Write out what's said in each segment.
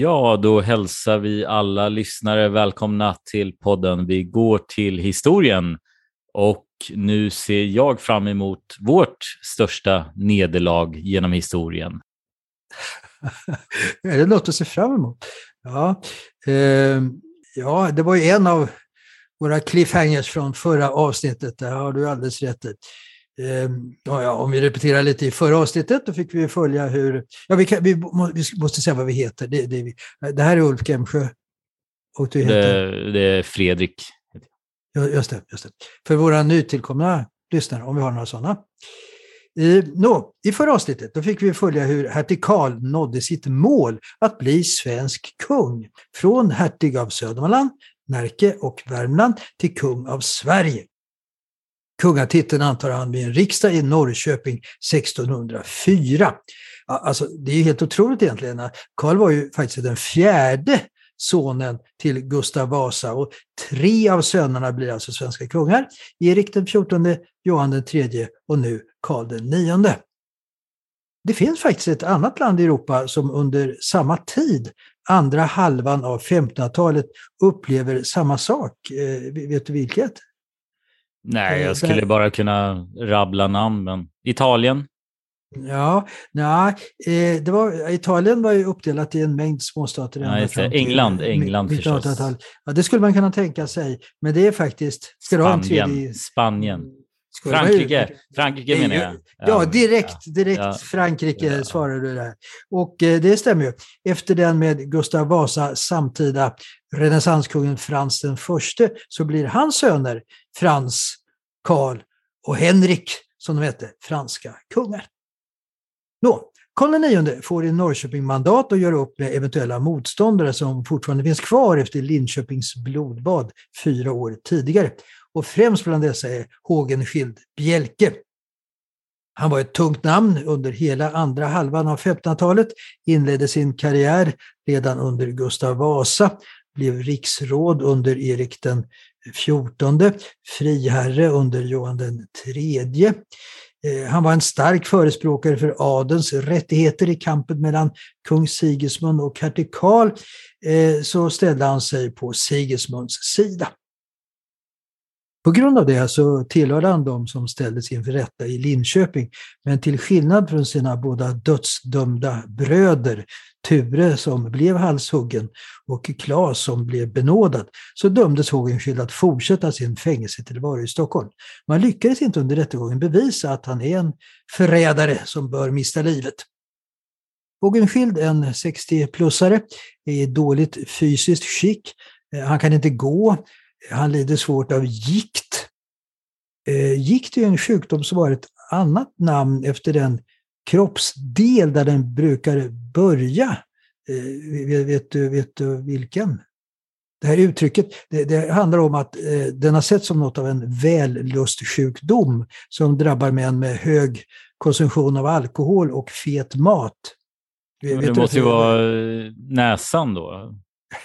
Ja, då hälsar vi alla lyssnare välkomna till podden Vi går till historien. Och nu ser jag fram emot vårt största nederlag genom historien. är det något att se fram emot? Ja, eh, ja, det var ju en av våra cliffhangers från förra avsnittet. Där har du alldeles rätt i. Eh, ja, om vi repeterar lite i förra avsnittet, då fick vi följa hur... Ja, vi, kan, vi, vi måste säga vad vi heter. Det, det, det här är Ulf Gemsjö. Och du heter? Det, det är Fredrik. Ja, just det, just det. För våra nytillkomna lyssnare, om vi har några sådana. I, no, I förra avsnittet då fick vi följa hur hertig Karl nådde sitt mål att bli svensk kung. Från hertig av Södermanland, Närke och Värmland till kung av Sverige. Kungatiteln antar han vid en riksdag i Norrköping 1604. Alltså, det är helt otroligt egentligen. Karl var ju faktiskt den fjärde sonen till Gustav Vasa och tre av sönerna blir alltså svenska kungar. Erik den XIV, Johan den tredje och nu Karl den nionde. Det finns faktiskt ett annat land i Europa som under samma tid, andra halvan av 1500-talet, upplever samma sak. Eh, vet du vilket? Nej, jag skulle bara kunna rabbla namn, men Italien? Ja, nej, eh, det var, Italien var ju uppdelat i en mängd småstater. Nej, ja, England, England förstås. Ja, det skulle man kunna tänka sig, men det är faktiskt... Ska Spanien, tredje... Spanien. Frankrike, Frankrike menar jag. Ja, direkt, direkt ja, Frankrike ja. svarar du där. Och eh, det stämmer ju. Efter den med Gustav Vasa samtida renässanskungen Frans den förste så blir hans söner Frans, Karl och Henrik, som de hette, franska kungar. Nå, Karl IX får i Norrköping mandat att göra upp med eventuella motståndare som fortfarande finns kvar efter Linköpings blodbad fyra år tidigare. Och främst bland dessa är Hågenskild Bjelke. Han var ett tungt namn under hela andra halvan av 1500-talet, inledde sin karriär redan under Gustav Vasa, blev riksråd under Erik den XIV, friherre under Johan den III. Eh, han var en stark förespråkare för adens rättigheter i kampen mellan kung Sigismund och hertig Karl. Eh, så ställde han sig på Sigismunds sida. På grund av det så tillhörde han de som ställdes inför rätta i Linköping. Men till skillnad från sina båda dödsdömda bröder, Ture som blev halshuggen och Klas som blev benådad, så dömdes Hågenskild att fortsätta sin fängelsetillvaro i Stockholm. Man lyckades inte under rättegången bevisa att han är en förrädare som bör mista livet. Hågenskild, en 60-plussare, är i dåligt fysiskt skick. Eh, han kan inte gå, han lider svårt av gikt. Eh, gikt är en sjukdom som har ett annat namn efter den kroppsdel där den brukar börja. Eh, vet, du, vet du vilken? Det här uttrycket det, det handlar om att eh, den har setts som något av en vällustsjukdom som drabbar män med hög konsumtion av alkohol och fet mat. Vet det måste ju vara näsan då?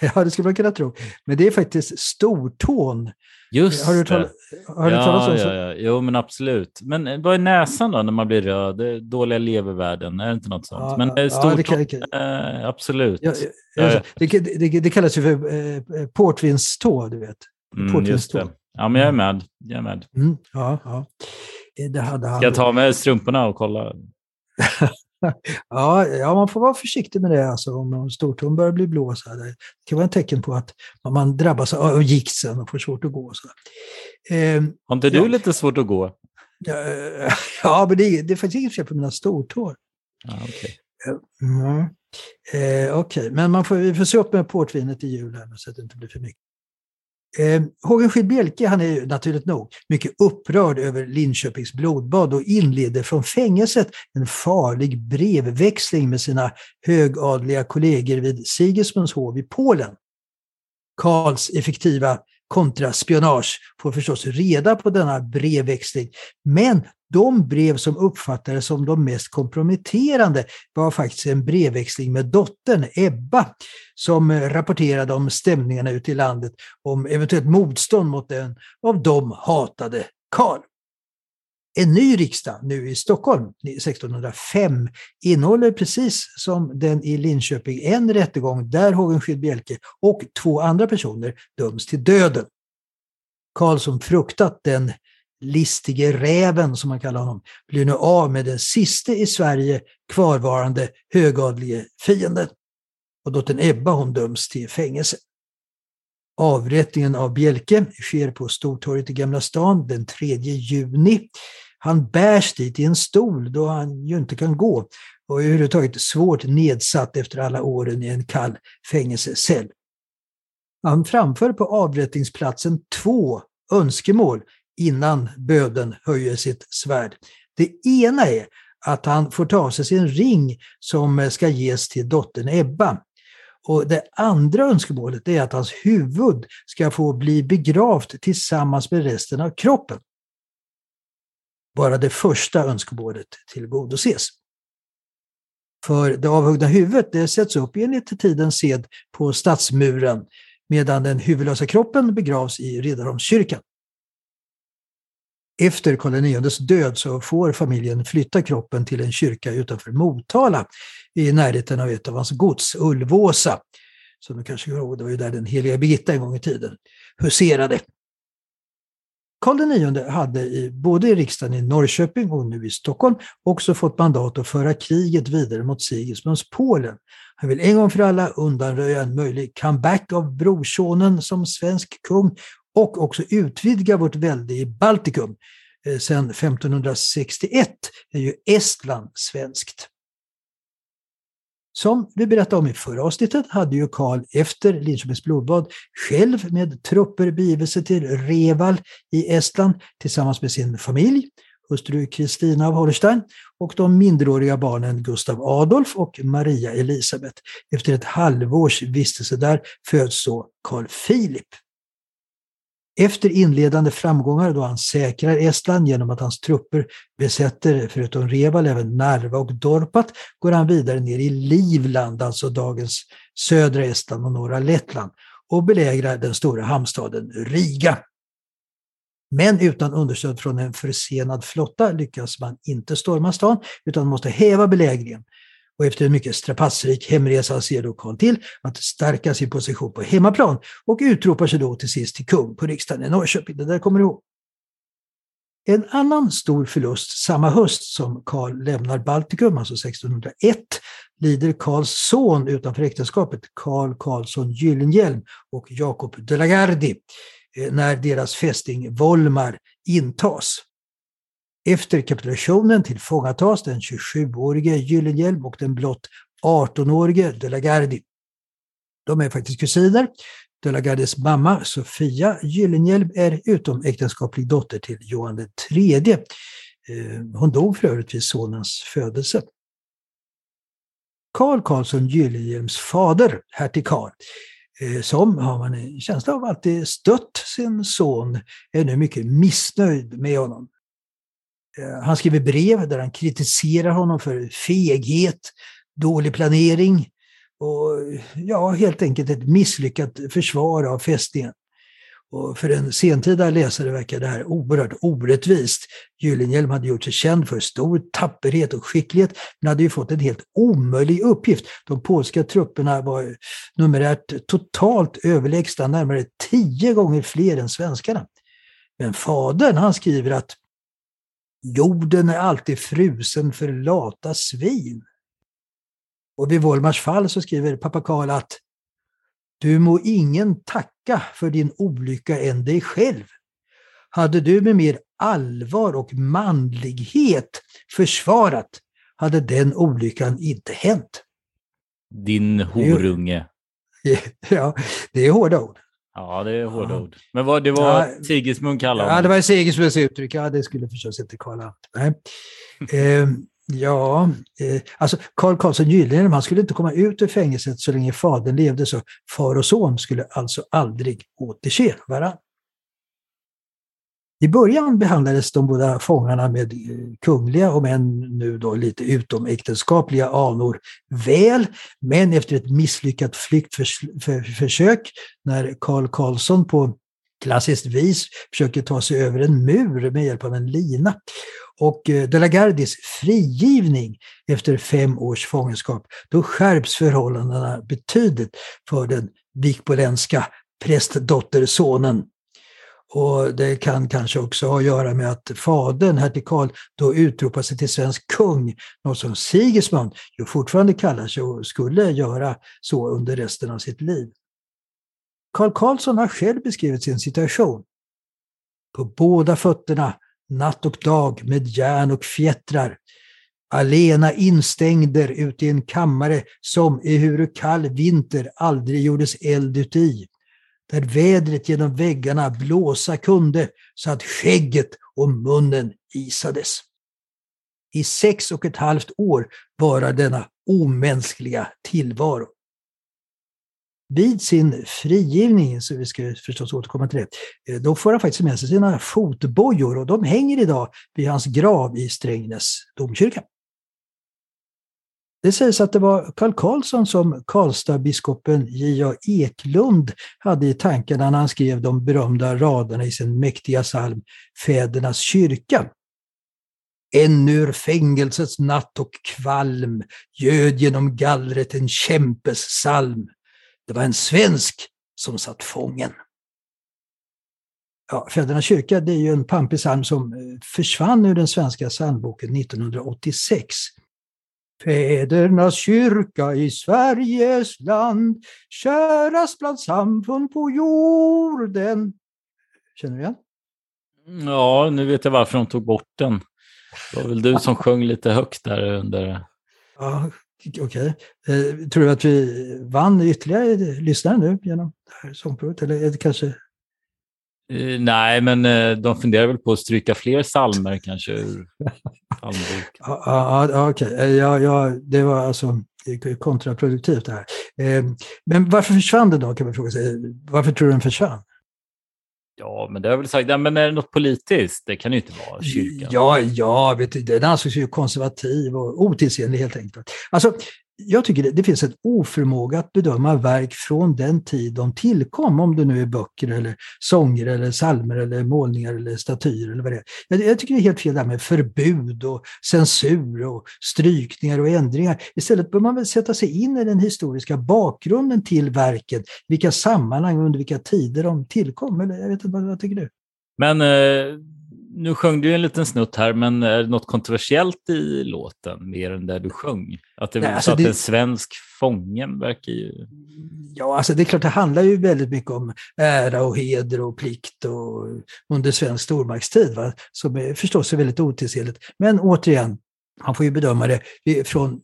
Ja, det skulle man kunna tro. Men det är faktiskt stortån. Just har du talat, har du ja, talat om ja, ja, Jo, men absolut. Men eh, vad är näsan då när man blir röd? Dåliga levervärden, är det inte något sånt? Ja, men ja, stortån, det kan. Eh, absolut. Ja, ja, det, det, det, kallas ju för eh, portvinstå, du vet. Mm, just det. Ja, men jag är med. Jag är med. Mm, ja, ja. Det hade han. Ska jag ta med strumporna och kolla? ja, ja, man får vara försiktig med det. Alltså, om stortån börjar bli blå. Så här, det kan vara ett tecken på att man drabbas av gikt sen och får svårt att gå. Så eh, Har inte du ja. lite svårt att gå? Ja, ja men det, det är faktiskt inget fel på mina stortår. Ah, okay. mm. eh, Okej, okay. men man får, vi får se upp med portvinet i jul här, så att det inte blir för mycket. Eh, Hågen Skid han är naturligt nog mycket upprörd över Linköpings blodbad och inleder från fängelset en farlig brevväxling med sina högadliga kollegor vid Sigismundshov i Polen. Karls effektiva kontraspionage får förstås reda på denna brevväxling, men de brev som uppfattades som de mest komprometterande var faktiskt en brevväxling med dottern Ebba som rapporterade om stämningarna ute i landet, om eventuellt motstånd mot den av dem hatade Karl. En ny riksdag nu i Stockholm 1605 innehåller precis som den i Linköping en rättegång där Hågenskiöld Bjelke och två andra personer döms till döden. Karl som fruktat den listige räven, som man kallar honom, blir nu av med den siste i Sverige kvarvarande högadlige fienden. Och dottern Ebba hon döms till fängelse. Avrättningen av Bjelke sker på Stortorget i Gamla stan den 3 juni. Han bärs dit i en stol då han ju inte kan gå och är överhuvudtaget svårt nedsatt efter alla åren i en kall fängelsecell. Han framför på avrättningsplatsen två önskemål innan böden höjer sitt svärd. Det ena är att han får ta av sig sin ring som ska ges till dottern Ebba. Och Det andra önskemålet är att hans huvud ska få bli begravt tillsammans med resten av kroppen. Bara det första önskemålet tillgodoses. För det avhuggna huvudet det sätts upp enligt tidens sed på stadsmuren medan den huvudlösa kroppen begravs i Riddarholmskyrkan. Efter Karl IXs död så får familjen flytta kroppen till en kyrka utanför Motala i närheten av ett av hans gods, Ulvåsa. Som du kanske kommer ihåg, det var ju där den heliga Birgitta en gång i tiden huserade. Karl IX hade i, både i riksdagen i Norrköping och nu i Stockholm också fått mandat att föra kriget vidare mot Sigismunds Polen. Han vill en gång för alla undanröja en möjlig comeback av brorsonen som svensk kung och också utvidga vårt välde i Baltikum. Eh, Sedan 1561 är ju Estland svenskt. Som vi berättade om i förra avsnittet hade ju Karl efter Linköpings blodbad själv med trupper begivit sig till Reval i Estland tillsammans med sin familj, hustru Kristina av Holstein och de minderåriga barnen Gustav Adolf och Maria Elisabet. Efter ett halvårs vistelse där föds så Karl Philip. Efter inledande framgångar då han säkrar Estland genom att hans trupper besätter, förutom Reval, även Narva och Dorpat, går han vidare ner i Livland, alltså dagens södra Estland och norra Lettland, och belägrar den stora hamnstaden Riga. Men utan understöd från en försenad flotta lyckas man inte storma stan, utan måste häva belägringen. Och efter en mycket strapatsrik hemresa ser då Karl till att stärka sin position på hemmaplan och utropar sig då till sist till kung på riksdagen i Norrköping. Det där kommer du ihåg. En annan stor förlust samma höst som Karl lämnar Baltikum, alltså 1601, lider Karls son utanför äktenskapet, Karl Karlsson Gyllenhielm och Jakob de la Gardie, eh, när deras fästing Volmar intas. Efter kapitulationen tillfångatas den 27-årige Gyllenhielm och den blott 18-årige de la Gardie. De är faktiskt kusiner. De la Gardies mamma Sofia Gyllenhielm är utomäktenskaplig dotter till Johan III. Eh, hon dog för övrigt vid sonens födelse. Karl Karlsson Gyllenhielms fader, hertig Karl, eh, som, har man en känsla av, alltid stött sin son, är nu mycket missnöjd med honom. Eh, han skriver brev där han kritiserar honom för feghet, dålig planering och ja, helt enkelt ett misslyckat försvar av fästningen. Och för en sentida läsare verkar det här oerhört orättvist. Gyllenhielm hade gjort sig känd för stor tapperhet och skicklighet, men hade ju fått en helt omöjlig uppgift. De polska trupperna var numerärt totalt överlägsna, närmare tio gånger fler än svenskarna. Men fadern, han skriver att jorden är alltid frusen för lata svin. Och vid Volmars fall så skriver pappa Karl att du må ingen tacka för din olycka än dig själv. Hade du med mer allvar och manlighet försvarat hade den olyckan inte hänt. Din horunge. Ja, det är hårda ord. Ja, det är hårda ja. ord. Men vad, det var ja, Sigismund kallade honom? Ja, det var Sigismunds uttryck. Ja, det skulle förstås inte Karl. Nej. eh, ja, eh, alltså Karl Karlsson Gyllenhielm, han skulle inte komma ut ur fängelset så länge fadern levde, så far och son skulle alltså aldrig återse varandra. I början behandlades de båda fångarna med eh, kungliga, om än nu då lite utomäktenskapliga anor, väl. Men efter ett misslyckat flyktförsök, när Karl Karlsson på klassiskt vis försöker ta sig över en mur med hjälp av en lina. Och eh, De la Gardis frigivning efter fem års fångenskap, då skärps förhållandena betydligt för den vikboländska prästdottersonen och det kan kanske också ha att göra med att fadern, hertig Karl, då utropar sig till svensk kung, något som Sigismund ju fortfarande kallar sig och skulle göra så under resten av sitt liv. Karl Karlsson har själv beskrivit sin situation. På båda fötterna, natt och dag med järn och fjättrar. Alena instängder ute i en kammare som ehuru kall vinter aldrig gjordes eld uti där vädret genom väggarna blåsa kunde så att skägget och munnen isades. I sex och ett halvt år varar denna omänskliga tillvaro. Vid sin frigivning, så vi ska förstås återkomma till det, eh, då får han faktiskt med sig sina fotbojor och de hänger idag vid hans grav i Strängnäs domkyrka. Det sägs att det var Karl Karlsson som Karlstadbiskopen J.A. Eklund hade i tankarna när han skrev de berömda raderna i sin mäktiga psalm Fädernas kyrka. Ännu ur fängelsets natt och kvalm göd genom gallret en kämpes psalm. Det var en svensk som satt fången. Ja, Fädernas kyrka det är ju en pampig psalm som eh, försvann ur den svenska psalmboken 1986. Fädernas kyrka i Sveriges land, kärast bland samfund på jorden. Känner du igen? Ja, nu vet jag varför de tog bort den. Det var väl du som sjöng lite högt där under... Ja, okej. Okay. Eh, tror du att vi vann ytterligare lyssnare nu genom det här sångprovet? Eller är det kanske nej, men uh, de funderar väl på att stryka fler salmer kanske ur psalmbok. Ja, ja, okej. Eh, ja, ja, det var alltså kontraproduktivt det här. Men varför försvann den då, kan man fråga sig. Varför tror du den försvann? Ja, men det har väl sagt, ja, men är det något politiskt? Det kan ju inte vara kyrkan. Ja, ja vet du, den ansågs ju konservativ och otidsenlig helt enkelt. Alltså, jag tycker det, det, finns en oförmåga att bedöma verk från den tid de tillkom, om det nu är böcker eller sånger eller salmer eller målningar eller statyer eller vad det är. Jag, jag tycker det är helt fel där med förbud och censur och strykningar och ändringar. Istället bör man väl sätta sig in i den historiska bakgrunden till verken, vilka sammanhang och under vilka tider de tillkom. Eller, jag vet inte, vad, vad tycker du? Men eh, nu sjöng du en liten snutt här, men är det något kontroversiellt i låten mer än det du sjöng? Att det, Nej, alltså att det... en svensk fången verkar ju... Ja, alltså det är klart, det handlar ju väldigt mycket om ära och heder och plikt och under svensk stormaktstid, va? som är, förstås är väldigt otidsenligt. Men återigen, han får ju bedöma det från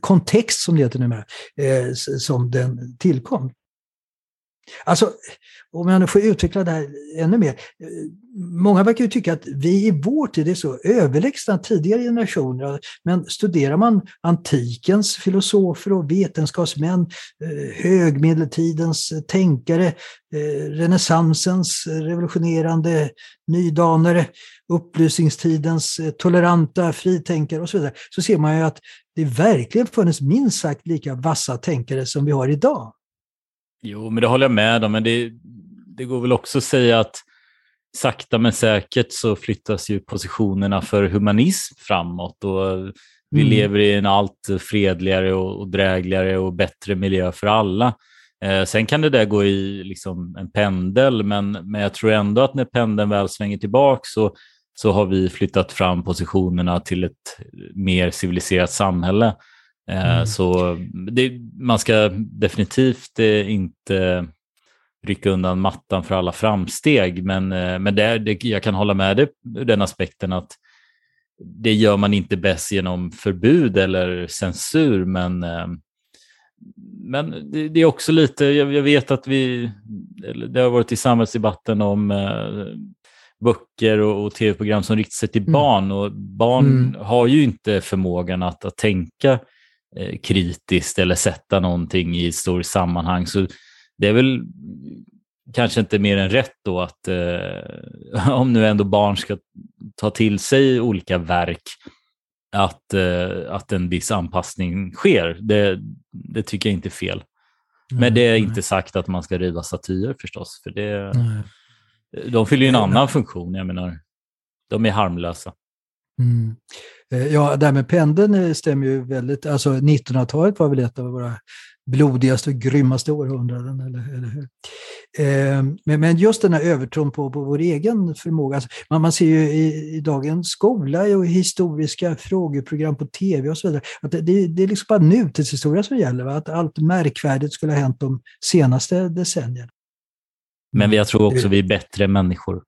kontext, som det heter numera, eh, som den tillkom. Alltså, om jag nu får utveckla det här ännu mer. Många verkar ju tycka att vi i vår tid är så överlägsna tidigare generationer. Men studerar man antikens filosofer och vetenskapsmän, eh, högmedeltidens tänkare, eh, renässansens revolutionerande nydanare, upplysningstidens eh, toleranta fritänkare och så vidare, så ser man ju att det verkligen funnits minst sagt lika vassa tänkare som vi har idag. Jo, men det håller jag med om. Men det, det går väl också att säga att sakta men säkert så flyttas ju positionerna för humanism framåt och vi mm. lever i en allt fredligare och, och drägligare och bättre miljö för alla. Eh, sen kan det där gå i liksom en pendel, men, men jag tror ändå att när pendeln väl svänger tillbaka så, så har vi flyttat fram positionerna till ett mer civiliserat samhälle. Eh, mm. Så det, man ska definitivt eh, inte rycka undan mattan för alla framsteg, men, eh, men det, det, jag kan hålla med dig den aspekten att det gör man inte bäst genom förbud eller censur, men, men det, det är också lite, jag, jag, vet att vi, det har varit i samhällsdebatten om böcker och, och tv-program som riktar sig till mm. barn och barn mm. har ju inte förmågan att, att tänka kritiskt eller sätta någonting i ett stort sammanhang. Så det är väl kanske inte mer än rätt då att eh, om nu ändå barn ska ta till sig olika verk, att, eh, att en viss anpassning sker. Det, det tycker jag inte är fel. Men det är inte sagt att man ska riva statyer förstås, för det, de fyller ju en annan funktion. Jag menar, de är harmlösa. Mm. Eh, ja, det här med pendeln eh, stämmer ju väldigt. Alltså 1900-talet var väl ett av våra blodigaste och grymmaste århundraden, eller, eller hur? Eh, men, men just den här övertron på, på vår egen förmåga. Alltså, man, man ser ju i, i dagens skola och historiska frågeprogram på tv och så vidare, att det, det, det är liksom bara nutidshistoria som gäller. Va? Att allt märkvärdigt skulle ha hänt de senaste decennierna. Men jag tror också vi är bättre människor.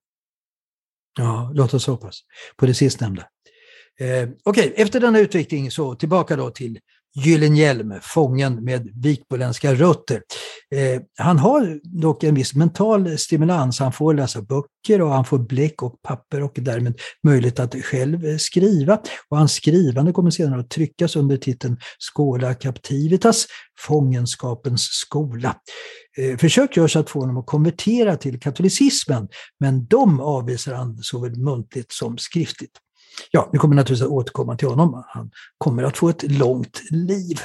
Ja, låt oss hoppas på det sistnämnda. Eh, Okej, okay, efter denna utveckling så tillbaka då till Gyllenhielm, fången med vikboländska rötter. Eh, han har dock en viss mental stimulans. Han får läsa böcker och han får bläck och papper och därmed möjlighet att själv eh, skriva. Och hans skrivande kommer senare att tryckas under titeln Skola Captivitas, Fångenskapens skola. Eh, försök görs att få honom att konvertera till katolicismen, men de avvisar han såväl muntligt som skriftligt. Ja, vi kommer naturligtvis att återkomma till honom. Han kommer att få ett långt liv.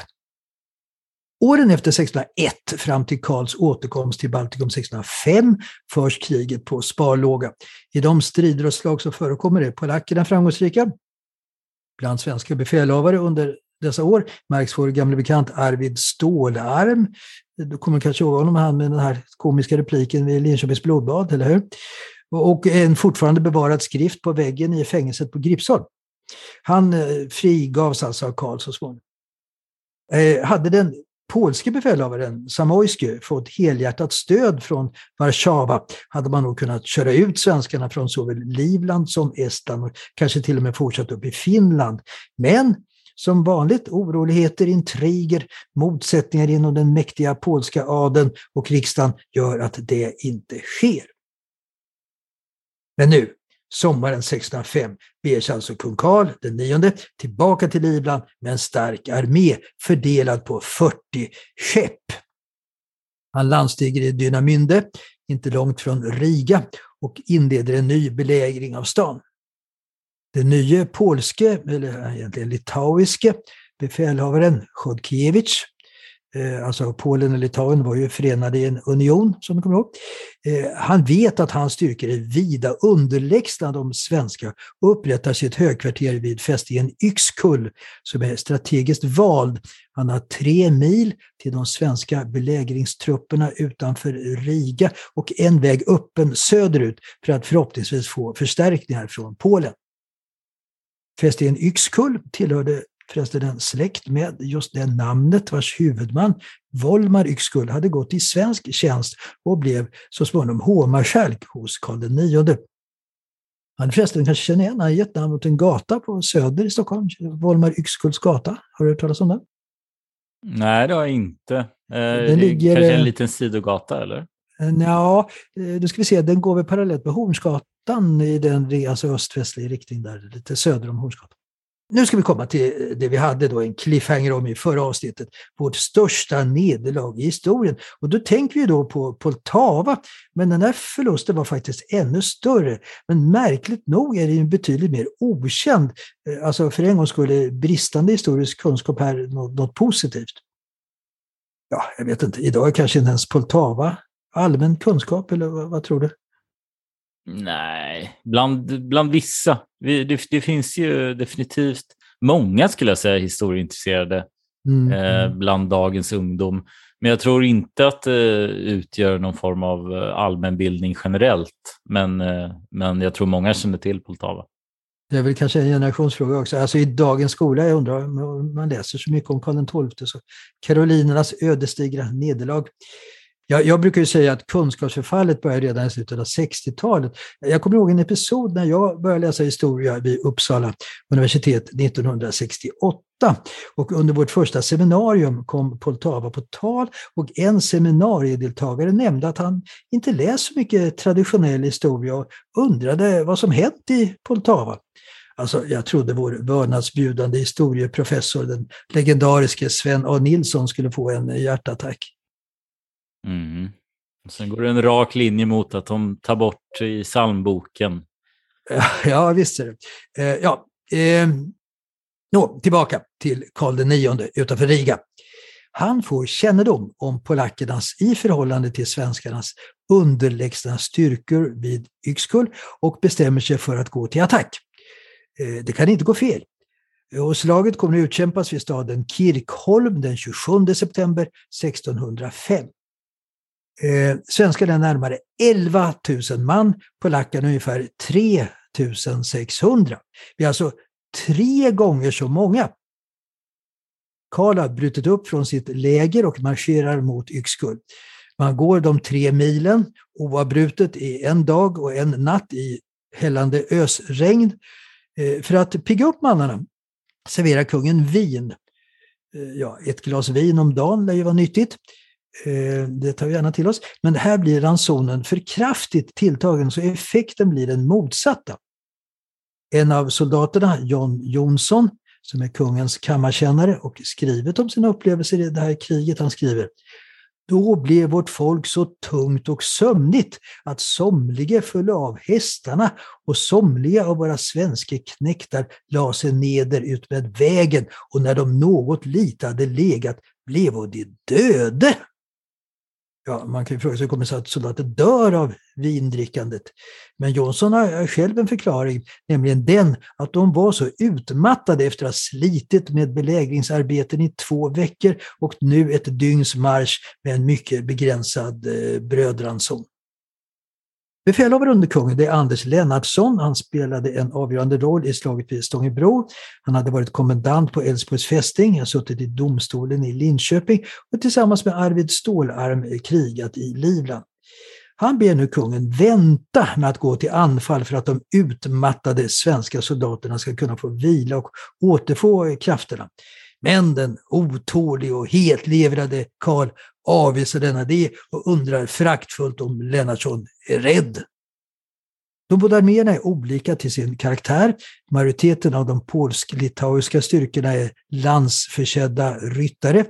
Åren efter 1601 fram till Karls återkomst till Baltikum 1605 förs kriget på sparlåga. I de strider och slag som förekommer är polackerna framgångsrika. Bland svenska befälhavare under dessa år märks vår gamle bekant Arvid Stålarm. Du kommer kanske ihåg honom, han med den här komiska repliken vid Linköpings blodbad, eller hur? och en fortfarande bevarad skrift på väggen i fängelset på Gripsholm. Han eh, frigavs alltså av Karl så småningom. Eh, hade den polske befälhavaren Samojsky fått helhjärtat stöd från Warszawa hade man nog kunnat köra ut svenskarna från såväl Livland som Estland och kanske till och med fortsatt upp i Finland. Men som vanligt oroligheter, intriger, motsättningar inom den mäktiga polska adeln och riksdagen gör att det inte sker. Men nu, sommaren 1605, beger sig alltså kung Karl den nionde tillbaka till Livland med en stark armé fördelad på 40 skepp. Han landstiger i Dynamynde, inte långt från Riga, och inleder en ny belägring av stan. Den nya polske, eller eh, egentligen litauiske, befälhavaren Chodkiewicz eh, alltså Polen och Litauen var ju förenade i en union, som du kommer ihåg. Eh, han vet att hans styrkor är vida underlägsna de svenska och upprättar sitt högkvarter vid fästningen Yxkull som är strategiskt vald. Han har tre mil till de svenska belägringstrupperna utanför Riga och en väg öppen söderut för att förhoppningsvis få förstärkningar från Polen. Fästningen Yxkull tillhörde förresten en släkt med just det namnet vars huvudman, Volmar Yxkull, hade gått i svensk tjänst och blev så småningom hovmarskalk hos Karl IX. Han förresten kanske känner igen, han har gett namn åt en gata på Söder i Stockholm, Volmar Yxkulls gata. Har du hört talas om den? Nej, det har jag inte. Eh, den ligger, kanske en liten sidogata eller? Eh, ja, nu eh, ska vi se, den går väl parallellt med Hornsgatan i den alltså öst-västlig riktning där, lite söder om Hornsgatan. Nu ska vi komma till eh, det vi hade då en cliffhanger om i förra avsnittet, vårt största nederlag i historien. Och då tänker vi då på Poltava, men den här förlusten var faktiskt ännu större. Men märkligt nog är den betydligt mer okänd. Alltså för en gång skulle bristande historisk kunskap här något, något positivt. Ja, jag vet inte, idag är kanske inte ens Poltava allmän kunskap, eller vad, vad tror du? Nej, bland, bland vissa. Det, det, finns ju definitivt många, skulle jag säga, historieintresserade mm. eh, mm. bland dagens ungdom. Men jag tror inte att det utgör någon form av eh, allmänbildning generellt. Men, eh, men jag tror många känner till Poltava. Det är väl kanske en generationsfråga också. Alltså i dagens skola, jag undrar om man läser så mycket om Karl XII, så Karolinernas ödesdigra nederlag. Jag, jag, brukar ju säga att kunskapsförfallet började redan i slutet av 60-talet. Jag kommer ihåg en episod när jag började läsa historia vid Uppsala universitet 1968. Och under vårt första seminarium kom Poltava på tal och en seminariedeltagare nämnde att han inte läst så mycket traditionell historia och undrade vad som hänt i Poltava. Alltså, jag trodde vår vördnadsbjudande historieprofessor, den legendariske Sven A. Nilsson, skulle få en hjärtattack. Mm. Sen går det en rak linje mot att de tar bort i psalmboken. Ja, visst är det. Eh, ja, eh, nå, tillbaka till Karl IX utanför Riga. Han får kännedom om polackernas i förhållande till svenskarnas underlägsna styrkor vid Yxkull och bestämmer sig för att gå till attack. Eh, det kan inte gå fel. Och slaget kommer att utkämpas vid staden Kirkholm den 27 september 1605. Eh, svenskarna är närmare 11 000 man, polackerna ungefär 3 600. Vi är alltså tre gånger så många. Karl har brutit upp från sitt läger och marscherar mot Yxkull. Man går de tre milen oavbrutet i en dag och en natt i hällande ösregn. Eh, för att pigga upp mannarna serverar kungen vin. Eh, ja, ett glas vin om dagen lär ju vara nyttigt. Eh, det tar vi gärna till oss. Men här blir ransonen för kraftigt tilltagen så effekten blir den motsatta. En av soldaterna, John Jonsson, som är kungens kammarkännare och skrivit om sina upplevelser i det här kriget, han skriver då blev vårt folk så tungt och sömnigt att somliga föll av hästarna och somliga av våra svenska knektar la sig neder utmed vägen och när de något lite hade legat blev de döde ja, man kan ju fråga sig hur det kommer sig att soldater dör av vindrickandet. Men Johnson har själv en förklaring, nämligen den att de var så utmattade efter att ha slitit med belägringsarbeten i två veckor och nu ett dygns marsch med en mycket begränsad eh, brödranson. Befälhavare under kungen det är Anders Lennartsson. Han spelade en avgörande roll i slaget vid Stångebro. Han hade varit kommendant på Älvsborgs fästing, suttit i domstolen i Linköping och tillsammans med Arvid Stålarm krigat i Livland. Han ber nu kungen vänta med att gå till anfall för att de utmattade svenska soldaterna ska kunna få vila och återfå krafterna. Men den otålige och hetlevrade Karl avvisar denna idé och undrar fraktfullt om Lennartsson är rädd. De båda arméerna är olika till sin karaktär. Majoriteten av de polsk-litauiska styrkorna är landsförsedda ryttare,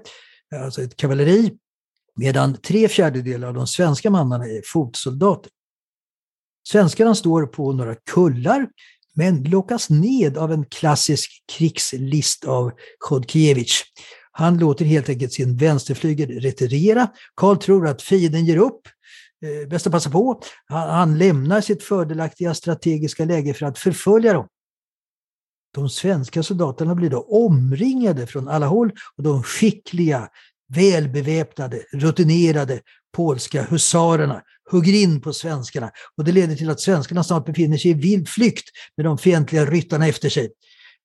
alltså ett kavalleri, medan tre fjärdedelar av de svenska mannarna är fotsoldater. Svenskarna står på några kullar men lockas ned av en klassisk krigslist av Chodkiewicz. Han låter helt enkelt sin vänsterflygel retirera. Karl tror att fienden ger upp. Eh, bäst att passa på. Han, han lämnar sitt fördelaktiga strategiska läge för att förfölja dem. De svenska soldaterna blir då omringade från alla håll och de skickliga, välbeväpnade, rutinerade polska husarerna hugger in på svenskarna och det leder till att svenskarna snart befinner sig i vild flykt med de fientliga ryttarna efter sig.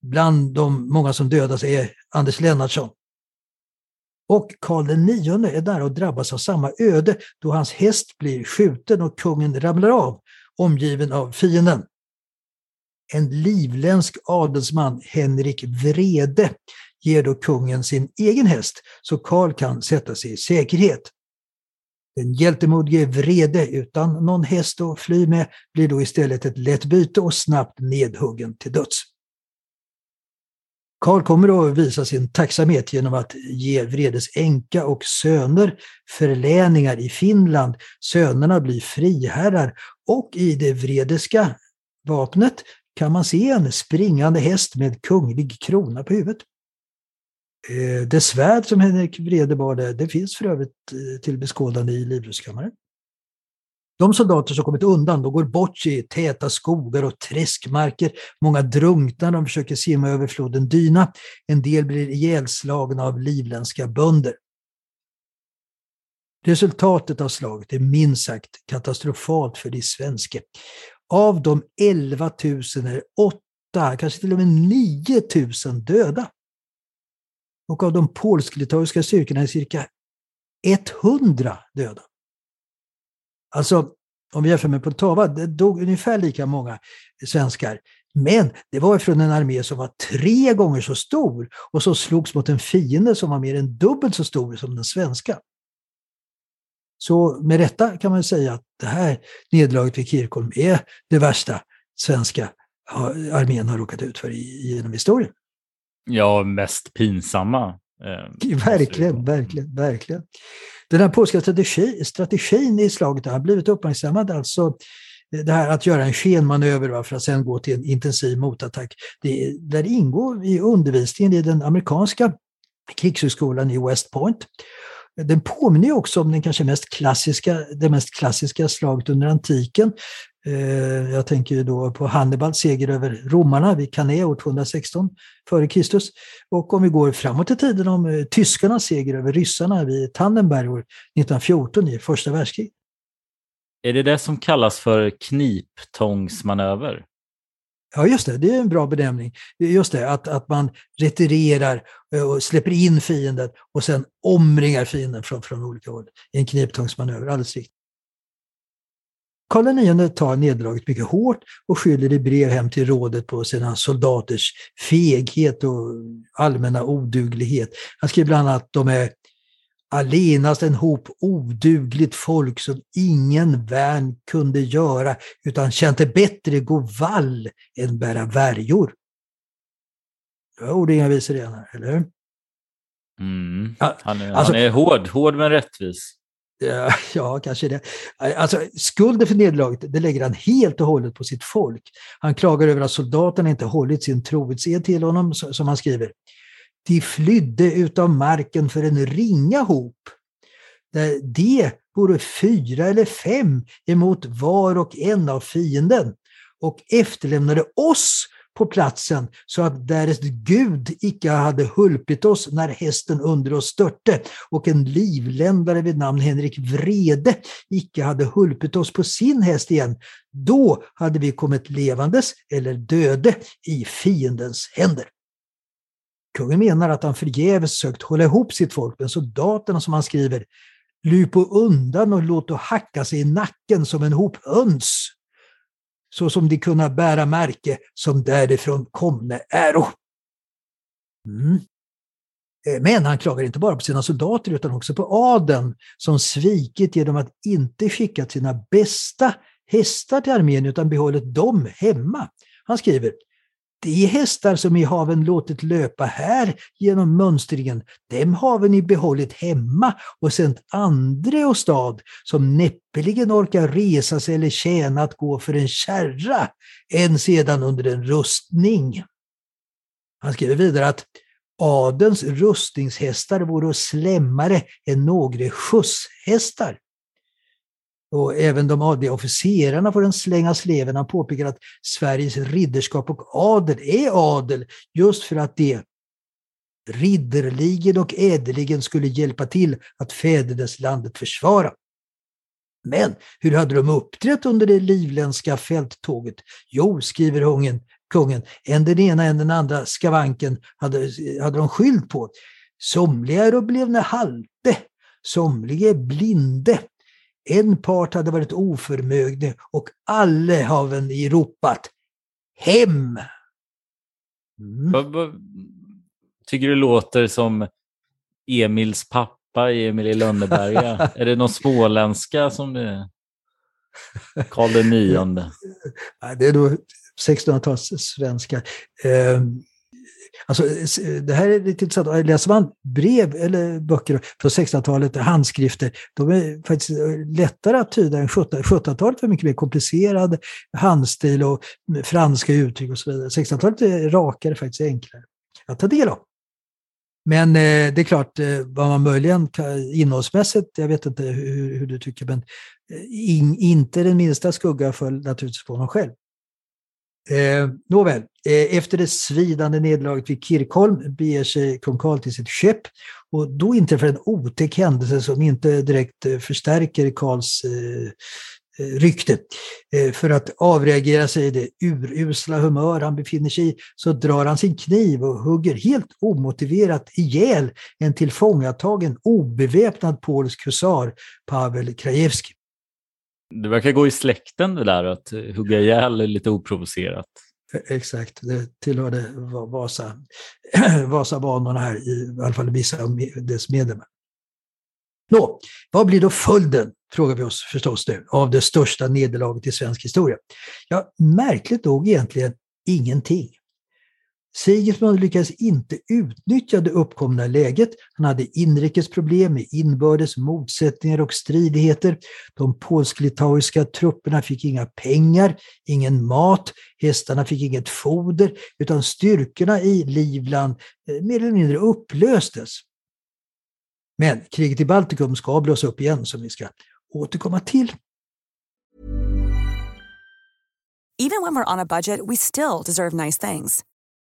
Bland de många som dödas är Anders Lennartsson. Och Karl IX är där och drabbas av samma öde då hans häst blir skjuten och kungen ramlar av, omgiven av fienden. En livländsk adelsman, Henrik Vrede, ger då kungen sin egen häst så Karl kan sätta sig i säkerhet. Den hjältemodige Vrede utan någon häst att fly med blir då istället ett lätt byte och snabbt nedhuggen till döds. Karl kommer att visa sin tacksamhet genom att ge Vredes änka och söner förläningar i Finland. Sönerna blir friherrar och i det vredeska vapnet kan man se en springande häst med kunglig krona på huvudet. Eh, det svärd som Henrik Vrede bar, det, det finns för övrigt eh, till beskådande i Livrustkammaren. De soldater som kommit undan de går bort i täta skogar och träskmarker. Många drunknar, de försöker simma över floden Dyna. En del blir ihjälslagna av livländska bönder. Resultatet av slaget är minst sagt katastrofalt för de svenska. Av de 11 000 är 8, kanske till och med 9 000 döda. Och av de polsk-litauiska styrkorna är cirka 100 döda. Alltså, om vi jämför med Poltava, det dog ungefär lika många svenskar. Men det var från en armé som var tre gånger så stor och som slogs mot en fiende som var mer än dubbelt så stor som den svenska. Så med rätta kan man säga att det här nederlaget vid Kirkholm är det värsta svenska armén har råkat ut för genom historien. Ja, mest pinsamma. Eh, verkligen, verkligen, verkligen. Den här polska strategi, strategin i slaget har blivit uppmärksammad, alltså det här att göra en skenmanöver va, för att sen gå till en intensiv motattack. Det, där ingår i undervisningen i den amerikanska krigshögskolan i West Point. Den påminner också om den kanske mest klassiska, det mest klassiska slaget under antiken. Eh, jag tänker då på Hannibals seger över romarna vid Cannae år 216 f.Kr. Och om vi går framåt i tiden om eh, tyskarnas seger över ryssarna vid Tannenberg år 1914 i första världskriget. Är det det som kallas för kniptångsmanöver? Ja, just det. Det är en bra benämning. Just det, att, att man retirerar eh, och släpper in fienden och sen omringar fienden från, från olika håll i en kniptångsmanöver. Alldeles riktigt. Karl IX tar nederlaget mycket hårt och skyller i brev hem till rådet på sina soldaters feghet och allmänna oduglighet. Han skriver bland annat att de är allenast en hop odugligt folk som ingen värn kunde göra utan kände bättre gå vall än bära värjor. Det var ord inga visor igen eller hur? Mm. Han, är, alltså, han är hård, hård men rättvis. Ja, kanske det. Alltså, skulden för nederlaget det lägger han helt och hållet på sitt folk. Han klagar över att soldaterna inte hållit sin trohetsed till honom, som han skriver. De flydde utav marken för en ringa hop. Det vore fyra eller fem emot var och en av fienden och efterlämnade oss på platsen så att därest Gud icke hade hulpit oss när hästen under oss störte och en livländare vid namn Henrik Vrede icke hade hulpit oss på sin häst igen, då hade vi kommit levandes eller döde i fiendens händer. Kungen menar att han förgäves sökt hålla ihop sitt folk, men soldaterna som han skriver ”Lupo undan och låt hacka sig i nacken som en hop höns så som de kunna bära märke som därifrån komne äro. Mm. Eh, men han klagar inte bara på sina soldater utan också på adeln som svikit genom att inte skicka sina bästa hästar till armén utan behållit dem hemma. Han skriver de hästar som i haven låtit löpa här genom mönstringen, dem haven ni behållit hemma och sänt andre och stad som näppeligen orkar resa sig eller tjäna att gå för en kärra, än sedan under en rustning. Han skriver vidare att adens rustningshästar vore slemmare än några skjutshästar. Och även de adliga officerarna får en släng av sleven. Han påpekar att Sveriges ridderskap och adel är adel just för att det ridderligen och ädeligen skulle hjälpa till att fäderneslandet försvara. Men hur hade de uppträtt under det livländska fälttåget? Jo, skriver hungen, kungen, än den ena än den andra skavanken hade, hade de skylt på. Somliga är halte, somliga är blinde, en part hade varit oförmögne och alla haven i ropat Hem! Mm. Tycker du låter som Emils pappa, Emil i Lönneberga? är det någon småländska som är Karl den nionde? Det är då 1600-tals svenska. Ehm, Alltså, det här är lite intressant. Läser man brev eller böcker från 1600-talet, handskrifter, de är faktiskt eh, lättare att tyda än 1700-talet. var mycket mer komplicerad handstil och franska uttryck och så vidare. 1600-talet är rakare, faktiskt enklare att ta del av. Men eh, det är klart, eh, vad man möjligen kan, innehållsmässigt, jag vet inte hur, hur du tycker, men eh, in, inte den minsta skugga föll naturligtvis på honom själv. Eh, nåväl, eh, efter det svidande nederlaget vid Kirkholm beger sig kung Karl till sitt skepp och då inträffar en otäck händelse som inte direkt eh, förstärker Karls eh, eh, rykte. Eh, för att avreagera sig i det urusla humör han befinner sig i så drar han sin kniv och hugger helt omotiverat ihjäl en tillfångatagen obeväpnad polsk husar, Pavel Krajewski. Det verkar gå i släkten det där att hugga ihjäl lite oprovocerat. E-, exakt, det tillhörde Vasa, Vasabanorna här, i alla fall vissa av dess medlemmar. Nå, vad blir då följden, frågar vi oss förstås nu, av det största nederlaget i svensk historia? Ja, märkligt nog egentligen ingenting. Sigismund lyckades inte utnyttja det uppkomna läget. Han hade inrikesproblem med inbördes motsättningar och stridigheter. De polsk-litauiska trupperna fick inga pengar, ingen mat, hästarna fick inget foder, utan styrkorna i Livland eh, mer eller mindre upplöstes. Men kriget i Baltikum ska blåsa upp igen, som vi ska återkomma till. Even when we're on a budget we still deserve nice things.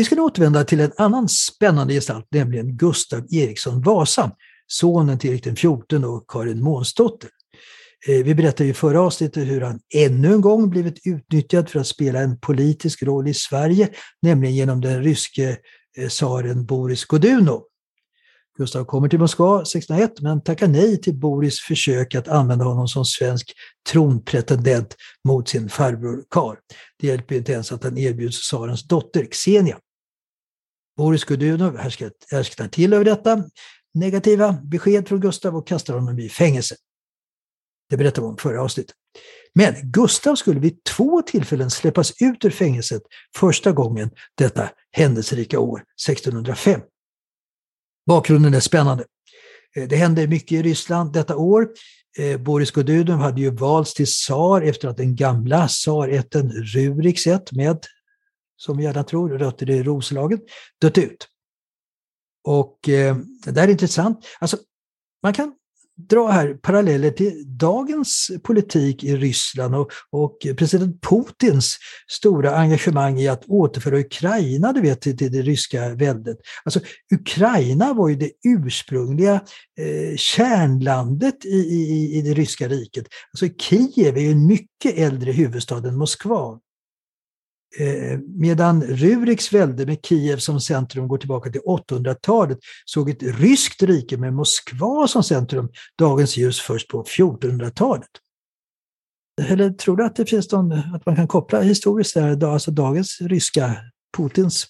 Vi ska nu återvända till en annan spännande gestalt, nämligen Gustav Eriksson Vasa, sonen till Erik XIV och Karin Månsdotter. Eh, vi berättade i förra avsnittet hur han ännu en gång blivit utnyttjad för att spela en politisk roll i Sverige, nämligen genom den ryske eh, tsaren Boris Godunov. Gustav kommer till Moskva 1601 men tackar nej till Boris försök att använda honom som svensk tronpretendent mot sin farbror Karl. Det hjälper inte ens att han erbjuds tsarens dotter Xenia. Boris Godunov härsknar till över detta negativa besked från Gustav och kastar honom i fängelse. Det berättade vi om förra avsnittet. Men Gustav skulle vid två tillfällen släppas ut ur fängelset första gången detta händelserika år, 1605. Bakgrunden är spännande. Eh, det hände mycket i Ryssland detta år. Eh, Boris Godunov hade ju valts till tsar efter att den gamla tsarätten Ruriks ett med, som vi gärna tror, rötter i Roslagen, dött ut. Och eh, det där är intressant. Alltså, man kan dra här paralleller till dagens politik i Ryssland och, och president Putins stora engagemang i att återföra Ukraina du vet, till, till det ryska väldet. Alltså, Ukraina var ju det ursprungliga eh, kärnlandet i, i, i det ryska riket. Alltså, Kiev är ju en mycket äldre huvudstad än Moskva. Eh, medan Ruriks välde med Kiev som centrum går tillbaka till 800-talet såg ett ryskt rike med Moskva som centrum dagens ljus först på 1400-talet. Eller tror du att det finns någon, att man kan koppla historiskt där, alltså dagens ryska, Putins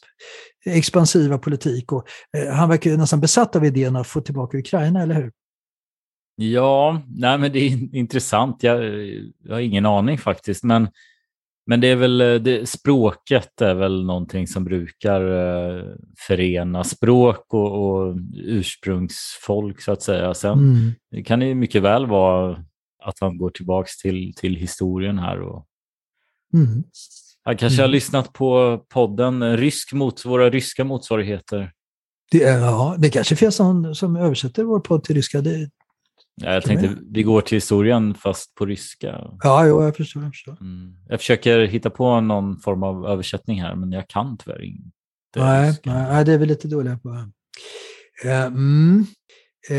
expansiva politik och eh, han verkar ju nästan besatt av idén att få tillbaka Ukraina, eller hur? Ja, nej men det är intressant. Jag, jag har ingen aning faktiskt, men men det är väl eh, det, språket är väl någonting som brukar eh, förena språk och, och ursprungsfolk så att säga. Sen mm. det kan det mycket väl vara att han går tillbaks till, till historien här. Och... Mm. Han kanske mm. har lyssnat på podden rysk mot våra ryska motsvarigheter. Det, ja, det kanske finns någon som översätter vår podd till ryska. Det, Ja, jag tänkte vi går till historien fast på ryska. Ja, jo, jag förstår. Jag, förstår. Mm. jag försöker hitta på någon form av översättning här, men jag kan tyvärr inte. Nej, nej det är vi lite dåliga på. Eh, mm. Uh,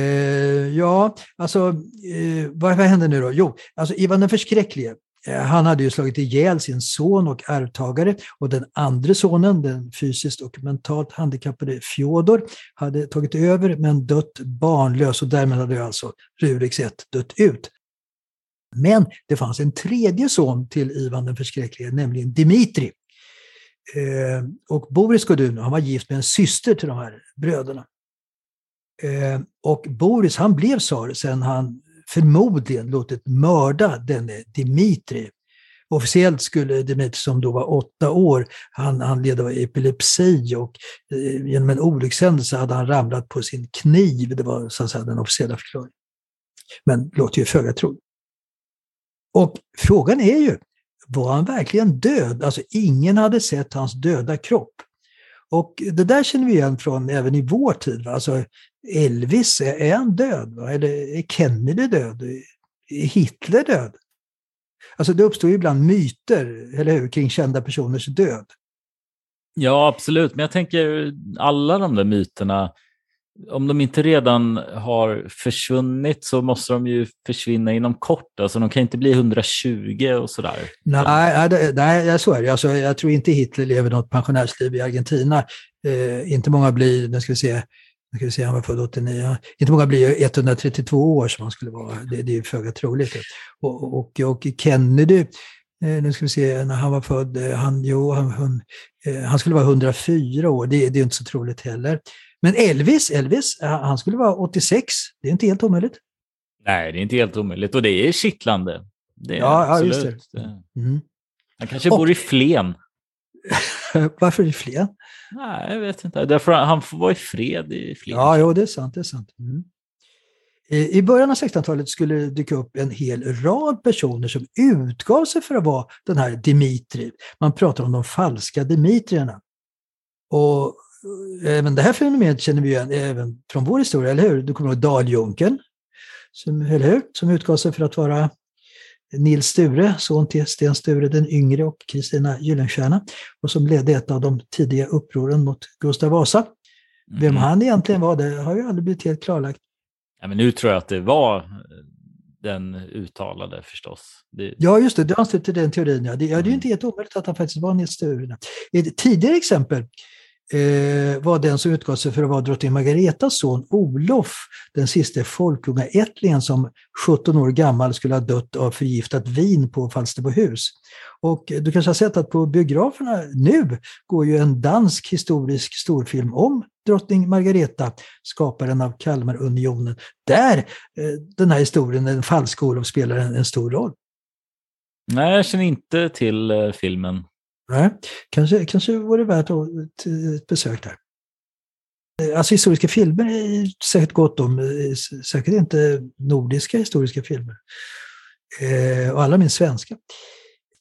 ja, alltså uh, vad, vad hände nu då? Jo, alltså Ivan den förskräcklige, Eh, Eh, han hade ju slagit ihjäl sin son och arvtagare och den andra sonen, den fysiskt och mentalt handikappade Fjodor, hade tagit över men dött barnlös och därmed hade alltså Rurik ett dött ut. Men det fanns en tredje son till Ivan den förskräcklige, nämligen Dimitri. Eh, och Boris Godunov, han var gift med en syster till de här bröderna. Eh, och Boris, han blev tsar sen han förmodligen låtit mörda denne Dimitri. Officiellt skulle Dimitri, som då var åtta år, han, han led av epilepsi och eh, genom en olyckshändelse hade han ramlat på sin kniv. Det var så att säga den officiella förklaringen. Men det låter ju föga troligt. Och frågan är ju, var han verkligen död? Alltså ingen hade sett hans döda kropp. Och det där känner vi igen från även i vår tid. Va? Alltså, Elvis, är han död? Va? Eller är Kennedy död? Är Hitler död? Alltså det uppstår ju ibland myter, eller hur, kring kända personers död. Ja, absolut. Men jag tänker alla de där myterna, om de inte redan har försvunnit så måste de ju försvinna inom kort. Alltså de kan inte bli 120 och sådär. Nej, nej, nej så är det. Alltså, jag tror inte Hitler lever något pensionärsliv i Argentina. Eh, inte många blir, nu ska vi se, nu ska vi se, han var född 89, inte många blir 132 år som han skulle vara. Det, det är föga troligt. Och, och, och Kennedy, eh, nu ska vi se, när han var född, eh, han, jo, han, han, eh, han skulle vara 104 år. Det, det är inte så troligt heller. Men Elvis, Elvis, han skulle vara 86. Det är inte helt omöjligt. Nej, det är inte helt omöjligt och det är kittlande. Det är ja, ja, just det. Mm. Han kanske och, bor i Flen. Varför i Flen? Nej, jag vet inte. Därför han vara i fred i Flen. Ja, jo, det är sant. Det är sant. Mm. I början av 1600-talet skulle det dyka upp en hel rad personer som utgav sig för att vara den här Dimitri. Man pratar om de falska Dimitrierna. Och även det här fenomenet känner vi igen även från vår historia, eller hur? Du kommer ihåg Daljunken, som, eller hur? som utgav sig för att vara Nils Sture, son till Sten Sture den yngre och Kristina Gyllenstierna, och som ledde ett av de tidiga upproren mot Gustav Vasa. Vem mm. han egentligen var, det har ju aldrig blivit helt klarlagt. Ja, men nu tror jag att det var den uttalade förstås. Det... Ja, just det, du ansluter till den teorin. Ja. Det, ja, det är ju inte helt omöjligt att han faktiskt var Nils Sture. Ett tidigare exempel eh, Eh, var den som utgav sig för att vara drottning Margaretas son Olof, den sista folkungaättlingen som 17 år gammal skulle ha dött av förgiftat vin på Falsterbohus. Och du kanske har sett att på biograferna nu går ju en dansk historisk storfilm om drottning Margareta, skaparen av Kalmarunionen, där eh, den här historien, den falska Olof, spelar en, en stor roll. Nej, jag känner inte till eh, filmen. Nej, kanske, kanske vore det värt ett besök där. Eh, alltså historiska filmer är säkert gott om, eh, säkert inte nordiska historiska filmer. Eh, och alla minst svenska.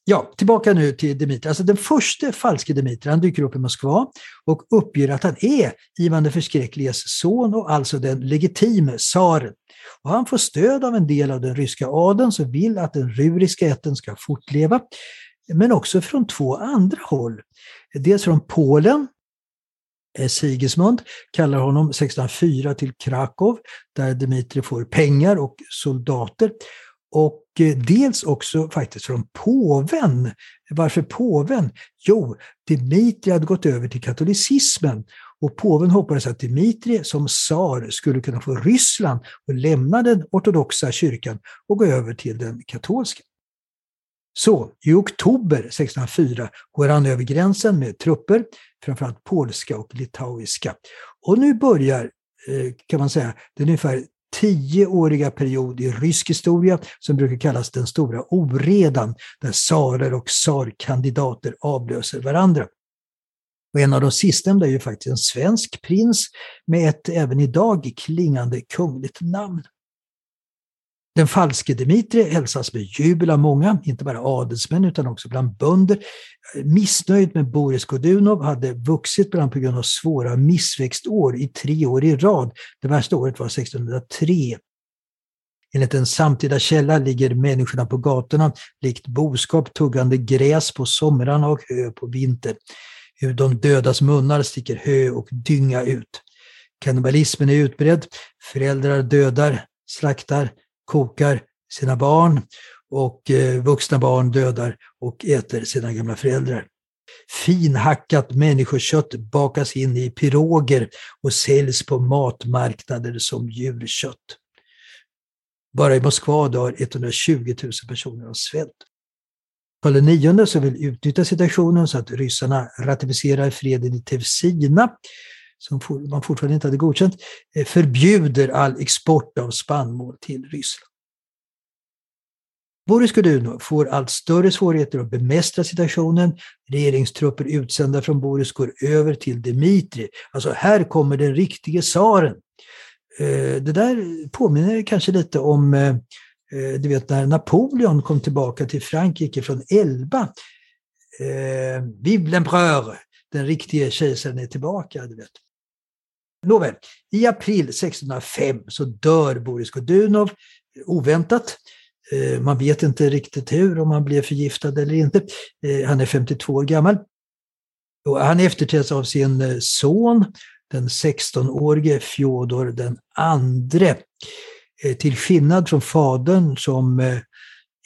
Ja, tillbaka nu till Dimitri. Alltså den första falske Dimitri, han dyker upp i Moskva och uppger att han är Ivan den förskräckliges son och alltså den legitime tsaren. Och han får stöd av en del av den ryska adeln som vill att den ruriska ätten ska fortleva men också från två andra håll. Dels från Polen, eh, Sigismund kallar honom 1604 till Krakow där Dmitrij får pengar och soldater. Och eh, dels också faktiskt från påven. Varför påven? Jo, Dmitrij hade gått över till katolicismen och påven hoppades att Dmitrij som tsar skulle kunna få Ryssland och lämna den ortodoxa kyrkan och gå över till den katolska. Så i oktober 1604 går han över gränsen med trupper, framförallt polska och litauiska. Och nu börjar, eh, kan man säga, den ungefär tioåriga period i rysk historia som brukar kallas den stora oredan, där tsarer och tsarkandidater avlöser varandra. Och en av de sistnämnda är ju faktiskt en svensk prins med ett även idag klingande kungligt namn. Den falske Dimitri hälsas med jubel av många, inte bara adelsmän utan också bland bönder. Missnöjd med Boris Godunov hade vuxit bland på grund av svåra missväxtår i tre år i rad. Det värsta året var 1603. Enligt en samtida källa ligger människorna på gatorna likt boskap tuggande gräs på somrarna och hö på vintern. Ur de dödas munnar sticker hö och dynga ut. Kannibalismen är utbredd. Föräldrar dödar, slaktar, kokar sina barn och eh, vuxna barn dödar och äter sina gamla föräldrar. Finhackat människokött bakas in i piroger och säljs på matmarknader som djurkött. Bara i Moskva dör 120 000 personer av svält. Karl IX som vill utnyttja situationen så att ryssarna ratificerar freden i Tevsina, som man fortfarande inte hade godkänt, eh, förbjuder all export av spannmål till Ryssland. Boris Godunov får allt större svårigheter att bemästra situationen. Regeringstrupper utsända från Boris går över till Dmitrij. Alltså här kommer den riktige tsaren. Eh, det där påminner kanske lite om eh, du vet när Napoleon kom tillbaka till Frankrike från Elba. Eh, Vive l'empereur! Den riktige kejsaren är tillbaka. Du vet. Nåväl, i april 1605 så dör Boris Godunov oväntat. Eh, man vet inte riktigt hur, om han blev förgiftad eller inte. Eh, han är 52 år gammal. Och han efterträds av sin eh, son, den 16-årige Fjodor den andre. Till skillnad från fadern som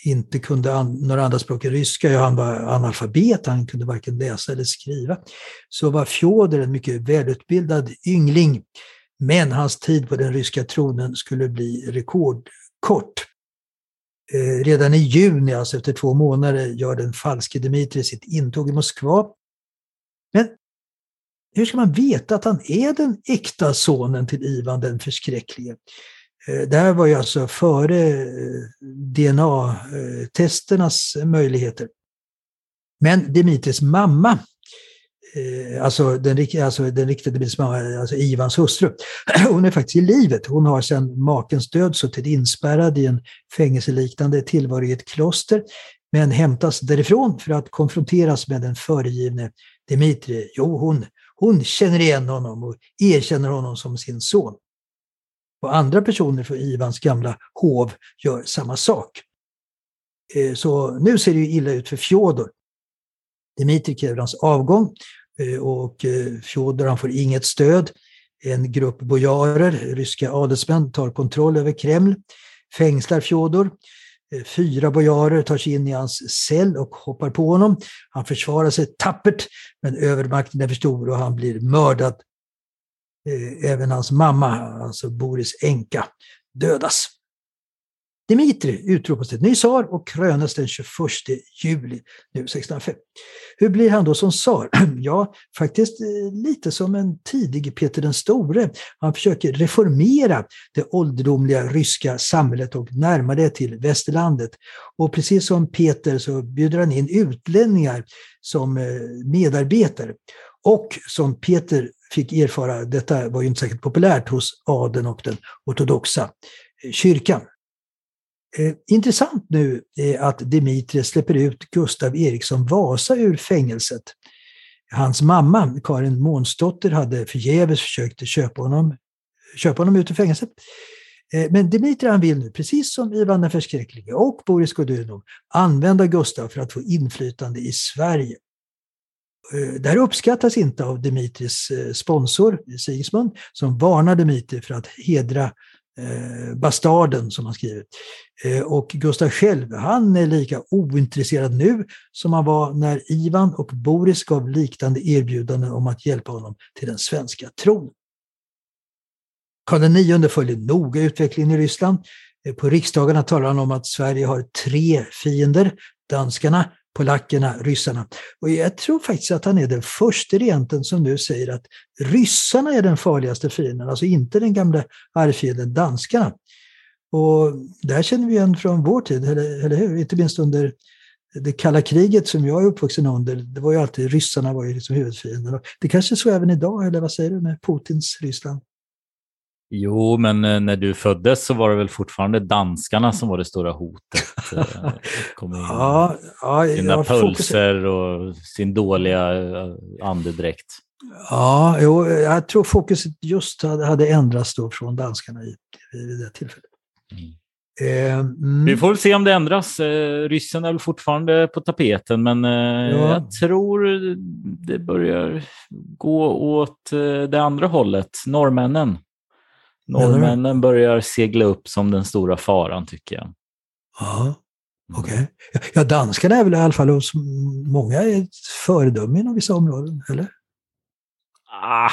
inte kunde några andra språk än ryska, ja, han var analfabet, han kunde varken läsa eller skriva, så var Fjodor en mycket välutbildad yngling. Men hans tid på den ryska tronen skulle bli rekordkort. Eh, redan i juni, alltså efter två månader, gör den falske Dmitrij sitt intåg i Moskva. Men hur ska man veta att han är den äkta sonen till Ivan den förskräcklige? Eh, det här var ju alltså före eh, DNA-testernas möjligheter. Men Dimitris mamma eh, alltså den, alltså den riktiga mamma, alltså Ivans hustru, hon är faktiskt i livet. Hon har sedan makens död suttit inspärrad i en fängelseliknande tillvaro i ett kloster, men hämtas därifrån för att konfronteras med den föregivne Dimitri. Jo, hon, hon känner igen honom och erkänner honom som sin son. Och andra personer från Ivans gamla hov gör samma sak. Eh, så nu ser det ju illa ut för Fjodor. Dimitri kräver hans avgång eh, och eh, Fjodor han får inget stöd. En grupp bojarer, ryska adelsmän, tar kontroll över Kreml, fängslar Fjodor. Fyra bojarer tar sig in i hans cell och hoppar på honom. Han försvarar sig tappert, men övermakten är för stor och han blir mördad. Eh, även hans mamma, alltså Boris änka, dödas. Dimitri utropas till ny tsar och krönas den 21 juli nu 1605. Hur blir han då som tsar? Ja, faktiskt eh, lite som en tidig Peter den store. Han försöker reformera det ålderdomliga ryska samhället och närma det till västerlandet. Och precis som Peter så bjuder han in utlänningar som eh, medarbetare. Och som Peter fick erfara, detta var ju inte särskilt populärt hos adeln och den ortodoxa eh, kyrkan. Eh, intressant nu är att Dimitri släpper ut Gustav Eriksson Vasa ur fängelset. Hans mamma, Karin Månsdotter, hade förgäves försökt köpa honom, köpa honom ut ur fängelset. Eh, men Dimitri han vill nu, precis som Ivan den förskräcklige och Boris Godunov, använda Gustav för att få inflytande i Sverige. Eh, det här uppskattas inte av Dimitris eh, sponsor Sigismund som varnar Dimitri för att hedra eh, bastarden som han skriver. Eh, och Gustav själv, han är lika ointresserad nu som han var när Ivan och Boris gav liknande erbjudanden om att hjälpa honom till den svenska tronen. Karl IX följer noga utvecklingen i Ryssland. Eh, på riksdagarna talar han om att Sverige har tre fiender, danskarna, polackerna, ryssarna. Och jag tror faktiskt att han är den första regenten som nu säger att ryssarna är den farligaste fienden, alltså inte den gamla arvfienden danskarna. Och det här känner vi igen från vår tid, eller, eller hur? Inte minst under det kalla kriget som jag är uppvuxen under, det var ju alltid ryssarna var ju liksom huvudfienden. Det kanske är så även idag, eller vad säger du med Putins Ryssland? Jo, men eh, när du föddes så var det väl fortfarande danskarna som var det stora hotet. Eh, ja, ja, sina pulser och sin dåliga eh, andedräkt. Ja, jo, jag tror fokuset just hade, hade ändrats då från danskarna vid det tillfället. Mm. mm. Vi får väl se om det ändras. ryssen är väl fortfarande på tapeten, men ja. jag tror det börjar gå åt det andra hållet, norrmännen. Norrmännen börjar segla upp som den stora faran tycker jag. Ja, mm. okej. Okay. Ja, danskarna är väl i alla fall hos många ett föredöme inom vissa områden, eller? Ah,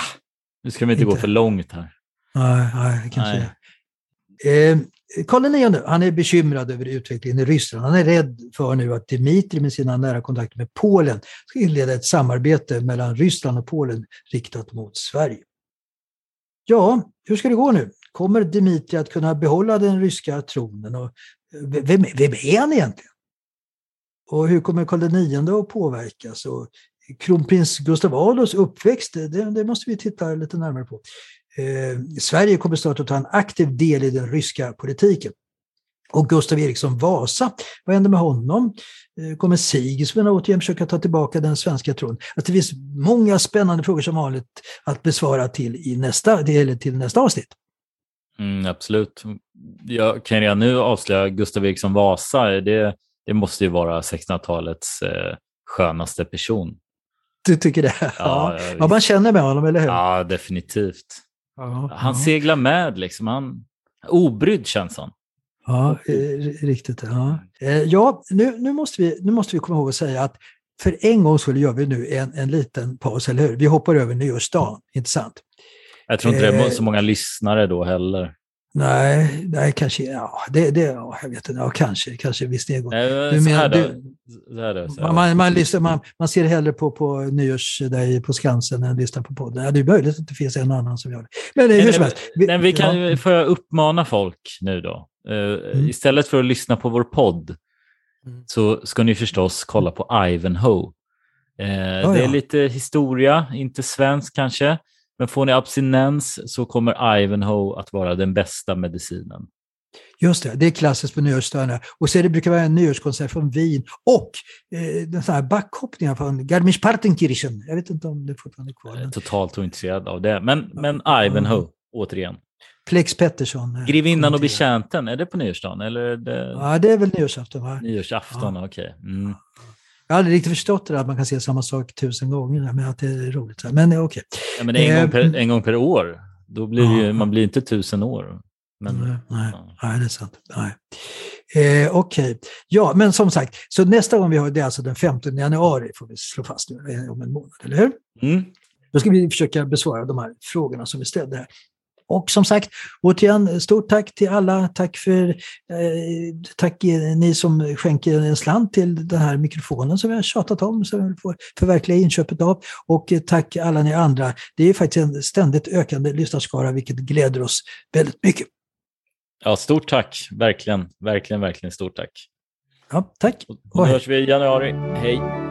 nu ska vi inte, inte. gå för långt här. Nej, nej kanske nej. Eh, Karl IX, han är bekymrad över utvecklingen i Ryssland. Han är rädd för nu att Dmitri med sina nära kontakter med Polen ska inleda ett samarbete mellan Ryssland och Polen riktat mot Sverige. Ja, hur ska det gå nu? Kommer Dmitrij att kunna behålla den ryska tronen? Och eh, vem, vem är han egentligen? Och hur kommer Karl IX att påverkas? Och kronprins Gustav Adolfs uppväxt, det, det, måste vi titta lite närmare på. Eh, Sverige kommer snart att ta en aktiv del i den ryska politiken. Och Gustav Eriksson Vasa, vad händer med honom? Eh, kommer Sigismund återigen försöka ta tillbaka den svenska tron? Att det finns många spännande frågor som vanligt att besvara till, i nästa, eller till nästa avsnitt. Mm, absolut. Jag kan redan nu avslöja Gustav Eriksson Vasa. Det, det måste ju vara 1600-talets eh, skönaste person. Du tycker det? Ja, ja. ja, man känner med honom, eller hur? Ja, definitivt. Ja, han seglar med, liksom. Han, obrydd känns han. Ja, eh, riktigt. Ja, eh, ja nu, nu, måste vi, nu måste vi komma ihåg att säga att för en gång skulle gör vi nu en, en liten paus, eller hur? Vi hoppar över nyårsdagen, inte sant? Jag tror inte det är eh, så många lyssnare då heller. Nej, nej kanske, ja, det, det, ja, jag vet inte, ja, kanske, kanske viss nedgång. Du menar, du, man, man, man, lyssnar, man, man ser hellre på, på nyårs där på Skansen än lyssnar på podden. Ja, det är möjligt att det finns en annan som gör det. Men, men hur som helst. Vi, men vi kan, ja. Får jag uppmana folk nu då? Uh, mm. Istället för att lyssna på vår podd mm. så ska ni förstås kolla på Ivanhoe. Uh, oh, det är lite historia, inte svensk kanske, men får ni abstinens så kommer Ivanhoe att vara den bästa medicinen. Just det, det är klassiskt på nyårsdagarna. Och så det brukar vara en nyårskonsert från Wien och eh, den här backhoppningen från Garmisch-Partenkirchen. Jag vet inte om det fortfarande är kvar. Jag är totalt ointresserad av det. Men, men Ivanhoe, återigen. Plex Pettersson. Eh, Grevinnan och betjänten, är det på nyårsdagen? Eller det... Ja, det är väl nyårsafton. Va? Nyårsafton, ja. okej. Okay. Mm. Jag har aldrig riktigt förstått det där att man kan se samma sak tusen gånger, men att det är roligt. Men okej. Okay. Ja, men en, gång per, en gång per år, då blir ju, man blir inte tusen år. Men, nej, nej, ja. nej, det är sant. Nej. Eh, Okej, okay. ja men som sagt, så nästa gång vi har det är alltså den 15 januari får vi slå fast nu, eh, om en månad, eller hur? Mm. Då ska vi försöka besvara de här frågorna som vi ställde här. Och som sagt, återigen, stort tack till alla. Tack för eh, tack ni som skänker en slant till den här mikrofonen som vi har tjatat om, som vi får förverkliga inköpet av. Och tack alla ni andra. Det är faktiskt en ständigt ökande lyssnarskara, vilket gläder oss väldigt mycket. Ja, stort tack. Verkligen, verkligen, verkligen stort tack. Ja, tack. Och, och hörs vi i januari. Hej.